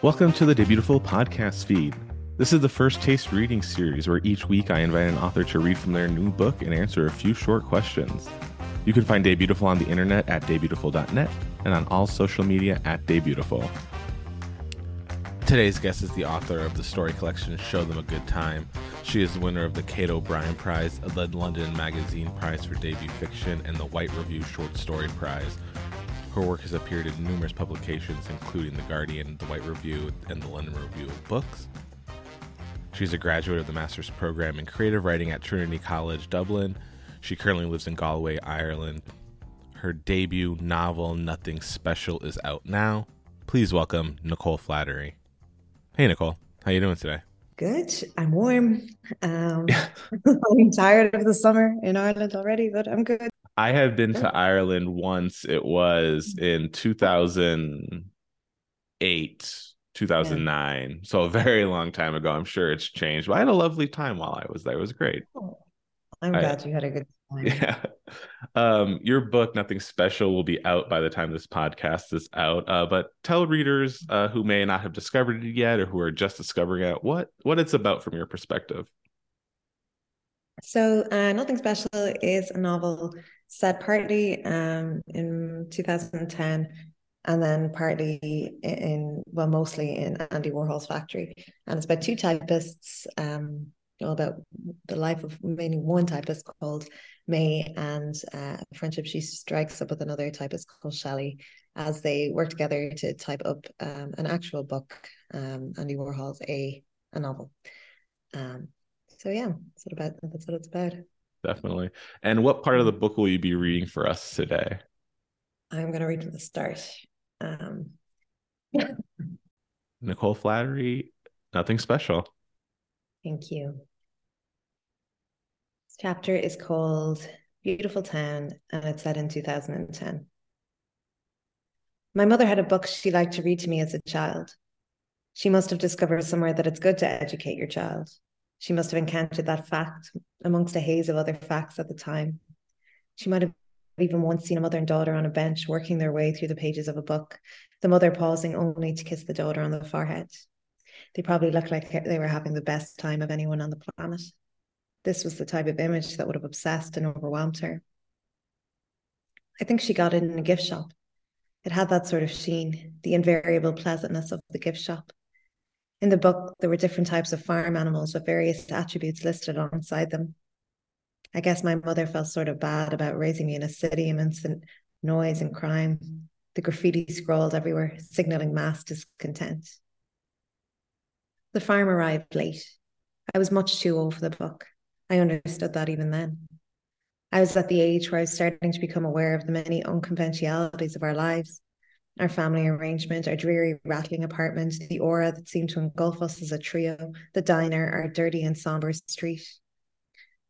Welcome to the Debutiful podcast feed. This is the first taste reading series where each week I invite an author to read from their new book and answer a few short questions. You can find Debutiful on the internet at debutiful.net and on all social media at Debutiful. Today's guest is the author of the story collection Show Them a Good Time. She is the winner of the Kate O'Brien Prize, the London Magazine Prize for Debut Fiction, and the White Review Short Story Prize. Her work has appeared in numerous publications, including The Guardian, The White Review, and the London Review of Books. She's a graduate of the Master's Program in Creative Writing at Trinity College, Dublin. She currently lives in Galway, Ireland. Her debut novel, Nothing Special, is out now. Please welcome Nicole Flattery. Hey, Nicole. How you doing today? Good. I'm warm. Um, I'm tired of the summer in Ireland already, but I'm good. I have been to Ireland once. It was in 2008, 2009. Yeah. So a very long time ago. I'm sure it's changed. But I had a lovely time while I was there. It was great. Oh, I'm I, glad you had a good time. Yeah. Um, your book, Nothing Special, will be out by the time this podcast is out. Uh, but tell readers uh, who may not have discovered it yet or who are just discovering it what what it's about from your perspective. So, uh, Nothing Special is a novel set partly um, in 2010 and then partly in, well, mostly in Andy Warhol's factory. And it's about two typists, um, all about the life of mainly one typist called May and uh, friendship she strikes up with another typist called Shelley as they work together to type up um, an actual book, um, Andy Warhol's A, a novel. Um, so yeah, that's what about that's what it's about. Definitely. And what part of the book will you be reading for us today? I'm going to read from the start. Um, Nicole Flattery, nothing special. Thank you. This chapter is called Beautiful Town and it's set in 2010. My mother had a book she liked to read to me as a child. She must have discovered somewhere that it's good to educate your child. She must have encountered that fact amongst a haze of other facts at the time. She might have even once seen a mother and daughter on a bench working their way through the pages of a book, the mother pausing only to kiss the daughter on the forehead. They probably looked like they were having the best time of anyone on the planet. This was the type of image that would have obsessed and overwhelmed her. I think she got it in a gift shop. It had that sort of sheen, the invariable pleasantness of the gift shop. In the book, there were different types of farm animals with various attributes listed alongside them. I guess my mother felt sort of bad about raising me in a city amidst the noise and crime, the graffiti scrawled everywhere, signaling mass discontent. The farm arrived late. I was much too old for the book. I understood that even then. I was at the age where I was starting to become aware of the many unconventionalities of our lives our family arrangement, our dreary, rattling apartment, the aura that seemed to engulf us as a trio, the diner, our dirty and somber street.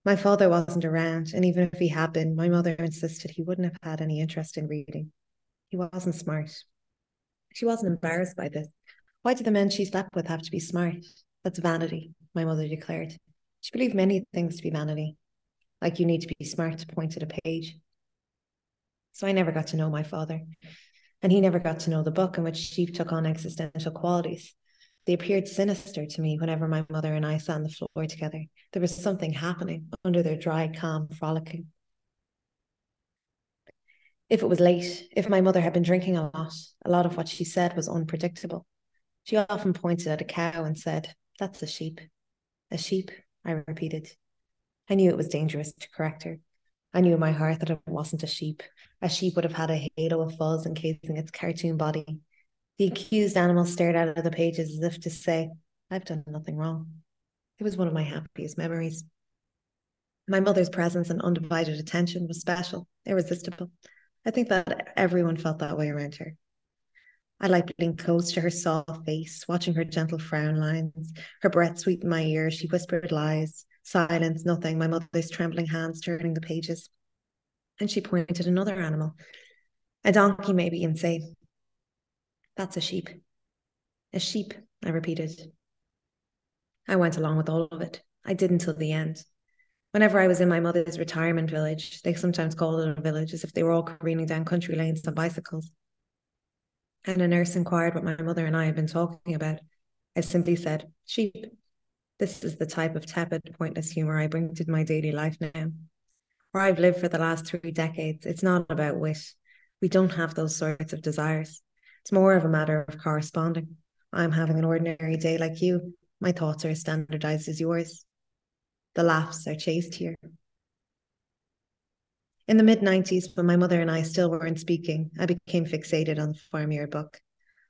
My father wasn't around, and even if he had been, my mother insisted he wouldn't have had any interest in reading. He wasn't smart. She wasn't embarrassed by this. Why do the men she slept with have to be smart? That's vanity, my mother declared. She believed many things to be vanity, like you need to be smart to point at a page. So I never got to know my father and he never got to know the book in which sheep took on existential qualities. They appeared sinister to me whenever my mother and I sat on the floor together. There was something happening under their dry, calm frolicking. If it was late, if my mother had been drinking a lot, a lot of what she said was unpredictable. She often pointed at a cow and said, That's a sheep. A sheep, I repeated. I knew it was dangerous to correct her. I knew in my heart that it wasn't a sheep. A sheep would have had a halo of fuzz encasing its cartoon body. The accused animal stared out of the pages as if to say, I've done nothing wrong. It was one of my happiest memories. My mother's presence and undivided attention was special, irresistible. I think that everyone felt that way around her. I liked being close to her soft face, watching her gentle frown lines, her breath sweet in my ear. She whispered lies, Silence, nothing. My mother's trembling hands turning the pages. And she pointed another animal. A donkey, maybe, and say, That's a sheep. A sheep, I repeated. I went along with all of it. I did until the end. Whenever I was in my mother's retirement village, they sometimes called it a village as if they were all careening down country lanes on bicycles. and a nurse inquired what my mother and I had been talking about, I simply said, sheep. This is the type of tepid, pointless humour I bring to my daily life now. Where I've lived for the last three decades, it's not about wit. We don't have those sorts of desires. It's more of a matter of corresponding. I'm having an ordinary day like you. My thoughts are as standardized as yours. The laughs are chaste here. In the mid 90s, when my mother and I still weren't speaking, I became fixated on the Farmyard book.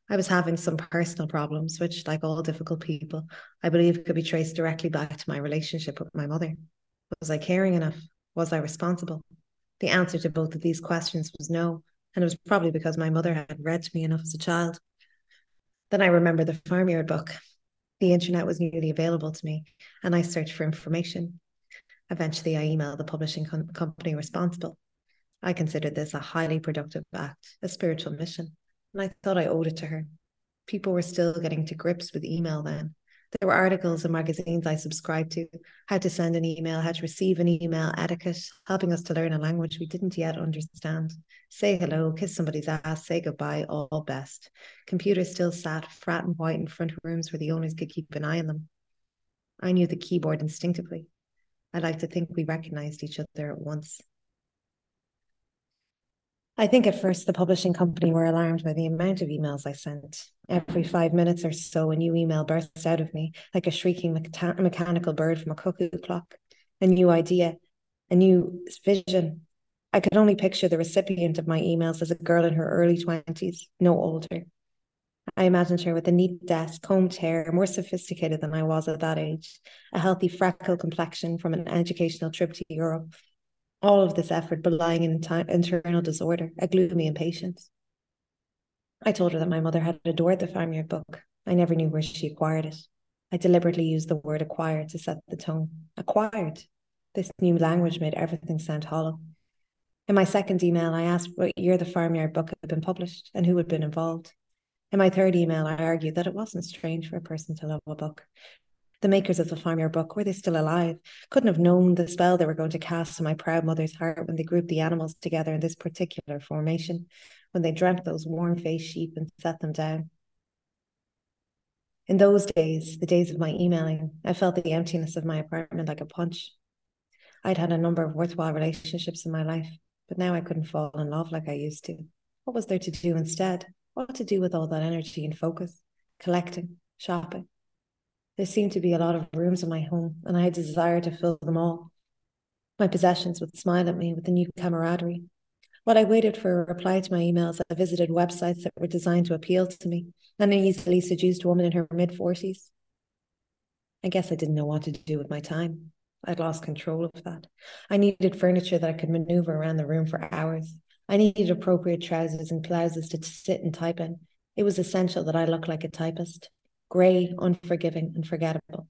I was having some personal problems, which, like all difficult people, I believe could be traced directly back to my relationship with my mother. Was I caring enough? Was I responsible? The answer to both of these questions was no, and it was probably because my mother had read to me enough as a child. Then I remember the Farmyard book. The internet was newly available to me, and I searched for information. Eventually, I emailed the publishing com- company responsible. I considered this a highly productive act, a spiritual mission, and I thought I owed it to her. People were still getting to grips with email then, there were articles and magazines I subscribed to, how to send an email, how to receive an email, etiquette, helping us to learn a language we didn't yet understand. Say hello, kiss somebody's ass, say goodbye, all best. Computers still sat fat and white in front of rooms where the owners could keep an eye on them. I knew the keyboard instinctively. I like to think we recognized each other at once. I think at first the publishing company were alarmed by the amount of emails I sent. Every five minutes or so, a new email burst out of me like a shrieking mecha- mechanical bird from a cuckoo clock. A new idea, a new vision. I could only picture the recipient of my emails as a girl in her early 20s, no older. I imagined her with a neat desk, combed hair, more sophisticated than I was at that age, a healthy freckle complexion from an educational trip to Europe, all of this effort belying an internal disorder, a gloomy impatience. I told her that my mother had adored the farmyard book. I never knew where she acquired it. I deliberately used the word acquired to set the tone. Acquired. This new language made everything sound hollow. In my second email, I asked what year the farmyard book had been published and who had been involved. In my third email, I argued that it wasn't strange for a person to love a book, the makers of the Farmyard book, were they still alive, couldn't have known the spell they were going to cast on my proud mother's heart when they grouped the animals together in this particular formation, when they dreamt those warm faced sheep and set them down. In those days, the days of my emailing, I felt the emptiness of my apartment like a punch. I'd had a number of worthwhile relationships in my life, but now I couldn't fall in love like I used to. What was there to do instead? What to do with all that energy and focus? Collecting, shopping, there seemed to be a lot of rooms in my home, and I had a desire to fill them all. My possessions would smile at me with a new camaraderie. While I waited for a reply to my emails, I visited websites that were designed to appeal to me, an easily seduced woman in her mid 40s. I guess I didn't know what to do with my time. I'd lost control of that. I needed furniture that I could maneuver around the room for hours. I needed appropriate trousers and blouses to sit and type in. It was essential that I look like a typist grey, unforgiving, and forgettable,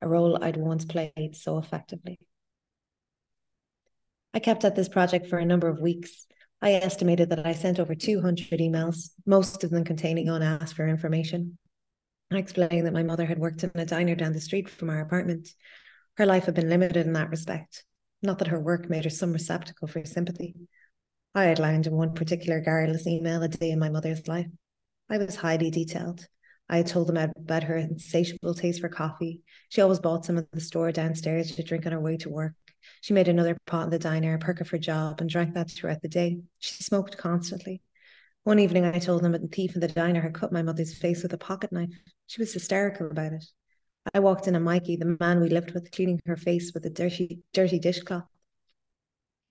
a role I'd once played so effectively. I kept at this project for a number of weeks. I estimated that I sent over 200 emails, most of them containing unasked for information. I explained that my mother had worked in a diner down the street from our apartment. Her life had been limited in that respect, not that her work made her some receptacle for sympathy. I outlined in one particular garrulous email a day in my mother's life. I was highly detailed. I told them about her insatiable taste for coffee. She always bought some at the store downstairs to drink on her way to work. She made another pot in the diner, a perk of her job, and drank that throughout the day. She smoked constantly. One evening, I told them that the thief in the diner had cut my mother's face with a pocket knife. She was hysterical about it. I walked in on Mikey, the man we lived with, cleaning her face with a dirty, dirty dishcloth.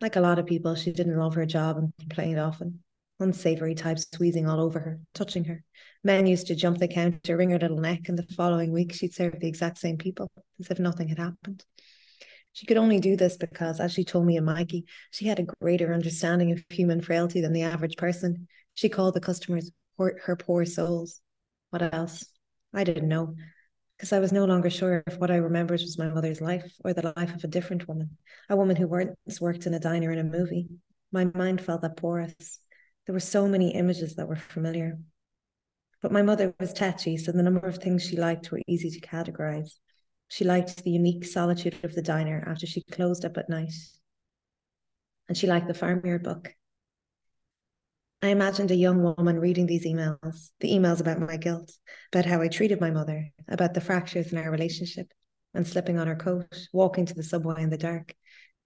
Like a lot of people, she didn't love her job and complained often. Unsavory types squeezing all over her, touching her, Men used to jump the counter, wring her little neck, and the following week she'd serve the exact same people as if nothing had happened. She could only do this because, as she told me and Mikey, she had a greater understanding of human frailty than the average person. She called the customers her poor souls. What else? I didn't know, because I was no longer sure if what I remembered was my mother's life or the life of a different woman, a woman who once worked in a diner in a movie. My mind felt that porous. There were so many images that were familiar. But my mother was tetchy, so the number of things she liked were easy to categorize. She liked the unique solitude of the diner after she closed up at night. And she liked the farmyard book. I imagined a young woman reading these emails, the emails about my guilt, about how I treated my mother, about the fractures in our relationship, and slipping on her coat, walking to the subway in the dark,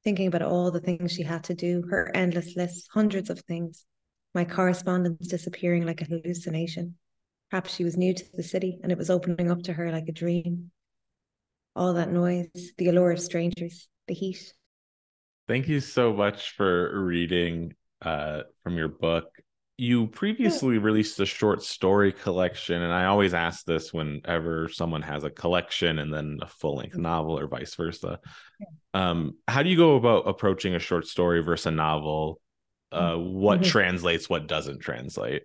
thinking about all the things she had to do, her endless list, hundreds of things, my correspondence disappearing like a hallucination. Perhaps she was new to the city and it was opening up to her like a dream. All that noise, the allure of strangers, the heat. Thank you so much for reading uh, from your book. You previously yeah. released a short story collection, and I always ask this whenever someone has a collection and then a full length mm-hmm. novel or vice versa. Um, how do you go about approaching a short story versus a novel? Uh, what mm-hmm. translates, what doesn't translate?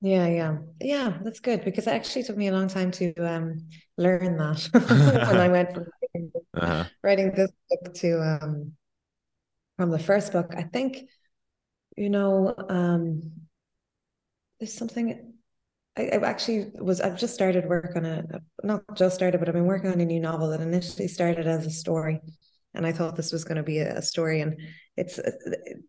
Yeah, yeah, yeah. That's good because it actually took me a long time to um, learn that when I went from writing, uh-huh. writing this book to um, from the first book. I think you know, um, there's something. I, I actually was. I've just started work on a not just started, but I've been working on a new novel that initially started as a story, and I thought this was going to be a, story. And it's uh,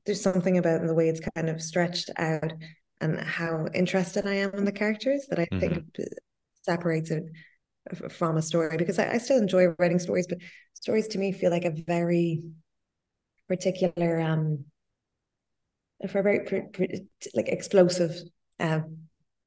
there's something about the way it's kind of stretched out and how interested I am in the characters that I mm-hmm. think separates it from a story because I, I, still enjoy writing stories, but stories to me feel like a very particular um for a very like explosive uh,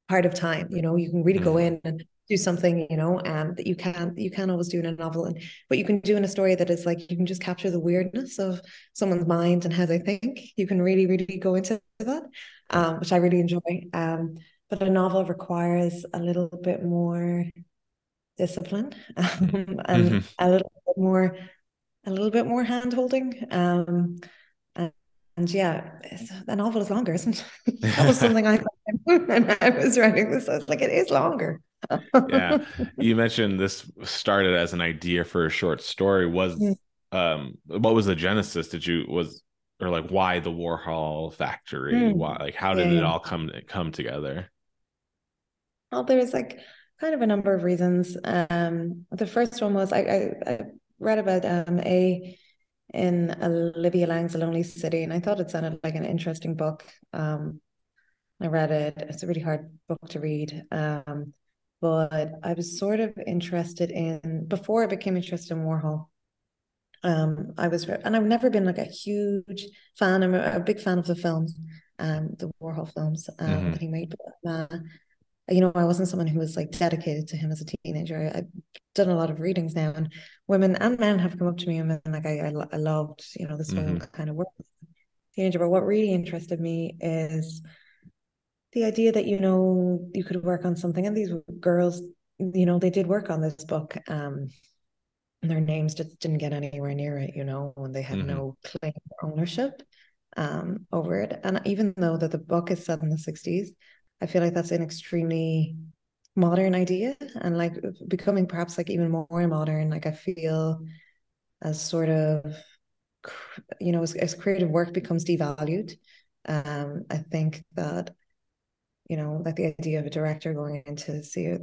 part of time. You know, you can really go mm-hmm. in and do something, you know, um, that you can't you can't always do in a novel, and but you can do in a story that is like you can just capture the weirdness of someone's mind and how they think. You can really really go into that, um, which I really enjoy. Um, but a novel requires a little bit more discipline um, and mm-hmm. a little bit more a little bit more hand holding. Um, and yeah, the novel is longer, isn't it? that was something I thought when I was writing this. I was like, it is longer. Yeah. You mentioned this started as an idea for a short story. Was um what was the genesis? Did you was or like why the Warhol factory? Mm. Why like how did yeah. it all come come together? Well, there was like kind of a number of reasons. Um the first one was I I, I read about um a in Olivia Laing's A Lonely City, and I thought it sounded like an interesting book. Um, I read it. It's a really hard book to read. Um, but I was sort of interested in before I became interested in Warhol. Um, I was, and I've never been like a huge fan. I'm a, a big fan of the films, um, the Warhol films um, mm-hmm. that he made. But, uh, you know, I wasn't someone who was like dedicated to him as a teenager. I, have done a lot of readings now, and women and men have come up to me and been like, I, I, I loved, you know, this mm-hmm. whole kind of work. Teenager, but what really interested me is the idea that you know you could work on something, and these girls, you know, they did work on this book. Um, their names just didn't get anywhere near it, you know, when they had mm-hmm. no claim ownership um over it. And even though that the book is set in the 60s, I feel like that's an extremely modern idea and like becoming perhaps like even more modern. Like I feel as sort of you know as, as creative work becomes devalued. Um, I think that you know like the idea of a director going in to see a,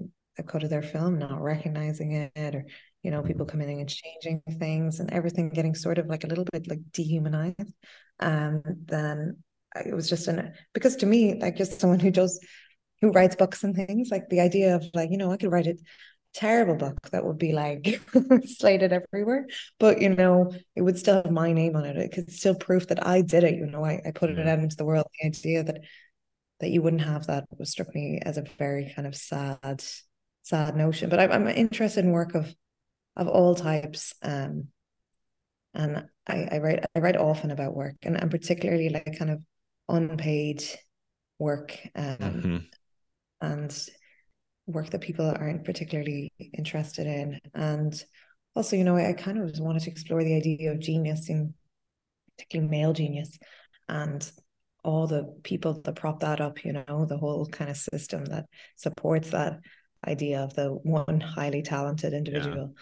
cut of their film, not recognizing it, or you know people coming in and changing things and everything getting sort of like a little bit like dehumanized. Um, then it was just an because to me, like just someone who does who writes books and things, like the idea of like, you know, I could write a terrible book that would be like slated everywhere, but you know, it would still have my name on it. It could still prove that I did it. You know, I, I put it out into the world. The idea that that you wouldn't have that was struck me as a very kind of sad, sad notion. But I, I'm interested in work of of all types. Um, and I, I write I write often about work and, and particularly like kind of unpaid work um, mm-hmm. and work that people aren't particularly interested in. And also, you know, I, I kind of wanted to explore the idea of genius, in particularly male genius, and all the people that prop that up, you know, the whole kind of system that supports that idea of the one highly talented individual.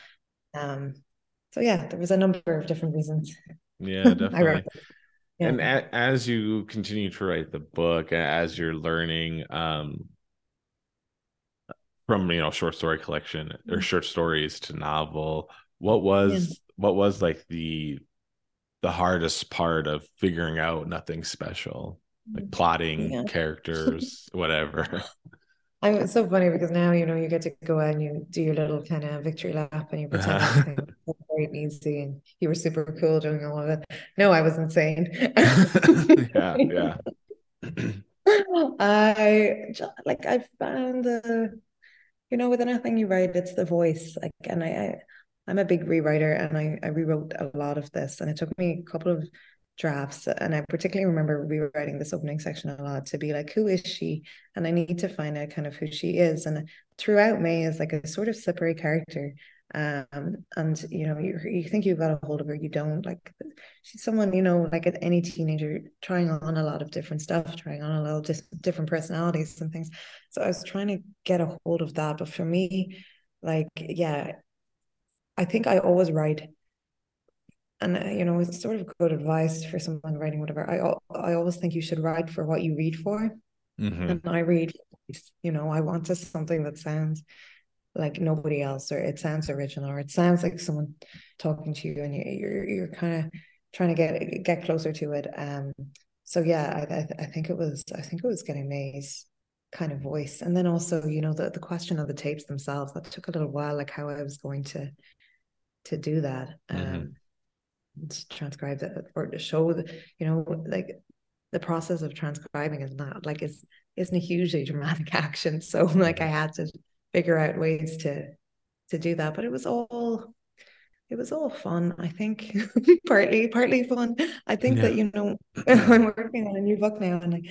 Yeah. Um, so yeah, there was a number of different reasons. Yeah, definitely yeah. and a, as you continue to write the book as you're learning um from you know short story collection or mm-hmm. short stories to novel what was yeah. what was like the the hardest part of figuring out nothing special like mm-hmm. plotting yeah. characters, whatever. I'm it's so funny because now you know you get to go out and you do your little kind of victory lap and you pretend everything was great and easy and you were super cool doing all of it. No, I was insane. yeah, yeah. I like I found the you know with anything you write, it's the voice. Like and I, I I'm a big rewriter and I, I rewrote a lot of this and it took me a couple of drafts and i particularly remember rewriting this opening section a lot to be like who is she? And i need to find out kind of who she is and throughout may is like a sort of slippery character um and you know you, you think you've got a hold of her you don't like she's someone you know like any teenager trying on a lot of different stuff trying on a little just different personalities and things. So i was trying to get a hold of that but for me like yeah i think i always write and uh, you know it's sort of good advice for someone writing whatever. I i always think you should write for what you read for. Mm-hmm. and i read you know i want to something that sounds like nobody else or it sounds original or it sounds like someone talking to you and you, you're you're kind of trying to get get closer to it. Um so yeah i i, I think it was i think it was getting May's kind of voice. And then also you know the, the question of the tapes themselves that took a little while like how i was going to to do that um mm-hmm to transcribe it or to show the, you know like the process of transcribing is not like it's isn't a hugely dramatic action. So like i had to figure out ways to to do that but it was all it was all fun i think. Partly partly fun. I think yeah. that you know i'm working on a new book now and like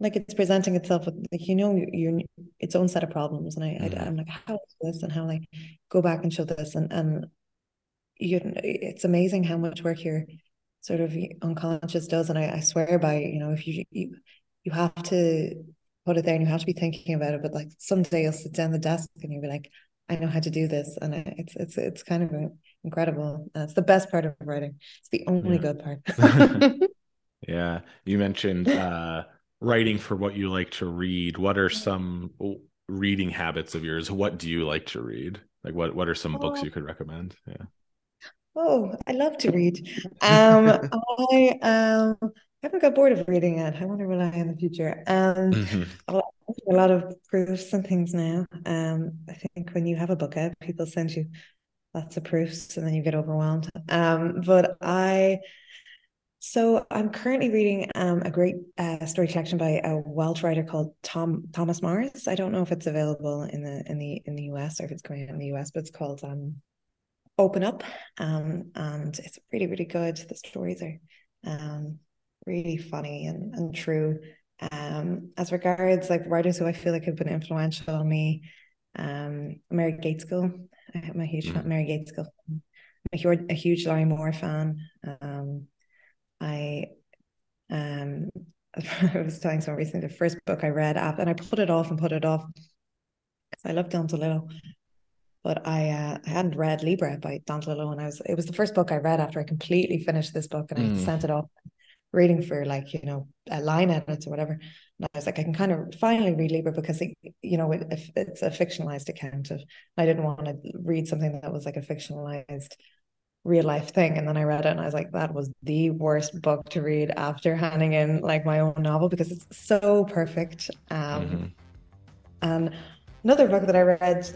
like it's presenting itself with like you know you its own set of problems and I, mm. I am like how is this? And how like go back and show this? And and you it's amazing how much work your sort of unconscious does and I, I swear by you know if you, you you have to put it there and you have to be thinking about it but like someday you'll sit down the desk and you'll be like I know how to do this and it's it's it's kind of incredible. It's the best part of writing. It's the only yeah. good part. Yeah. You mentioned uh writing for what you like to read. What are some reading habits of yours? What do you like to read? Like what what are some books you could recommend? Yeah Oh, I love to read. Um, I um, haven't got bored of reading yet. I wonder will I in the future. Um, mm-hmm. a, lot, of proofs and things now. Um, I think when you have a book out, people send you lots of proofs, and then you get overwhelmed. Um, but I. So I'm currently reading um, a great uh, story collection by a Welsh writer called Tom Thomas Morris. I don't know if it's available in the in the in the US or if it's coming out in the US, but it's called um, open up um, and it's really really good. The stories are um, really funny and, and true. Um, as regards like writers who i feel like have been influential on me um, mary gaitskill i'm a huge mm. fan mary gaitskill i'm a huge, a huge Lorrie Moore fan. Um, i um I was telling someone recently the first book I read after, and I put it off and put it off. Because i love Don DeLillo, but I uh, I hadn't read Libra by Don DeLillo, and I was it was the first book I read after I completely finished this book, and mm. I sent it off reading for like you know a line edits or whatever. And I was like, I can kind of finally read Libra because it, you know it, it's a fictionalized account of. I didn't want to read something that was like a fictionalized real life thing and then i read it and i was like that was the worst book to read after handing in like my own novel because it's so perfect um mm-hmm. and Another book that I read,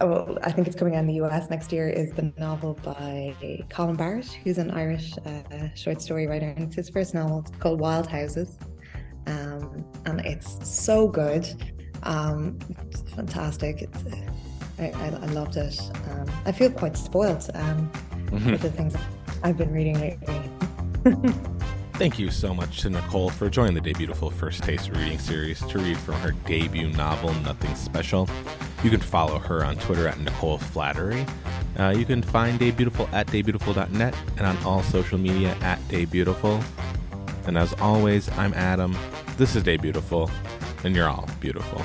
oh, I think it's coming out in the US next year, is the novel by Colin Barrett, who's an Irish uh, short story writer. And it's his first novel. It's called Wild Houses. Um, and it's so good. Um, it's fantastic. It's, uh, I, I, I, loved it. Um, I feel quite spoiled um, mm-hmm. with the things I've been reading lately. Thank you so much to Nicole for joining the Debutiful First Taste reading series to read from her debut novel, Nothing Special. You can follow her on Twitter at Nicole Flattery. Uh, you can find Debutiful at debutiful.net and on all social media at Debutiful. And as always, I'm Adam. This is Debutiful, and you're all beautiful.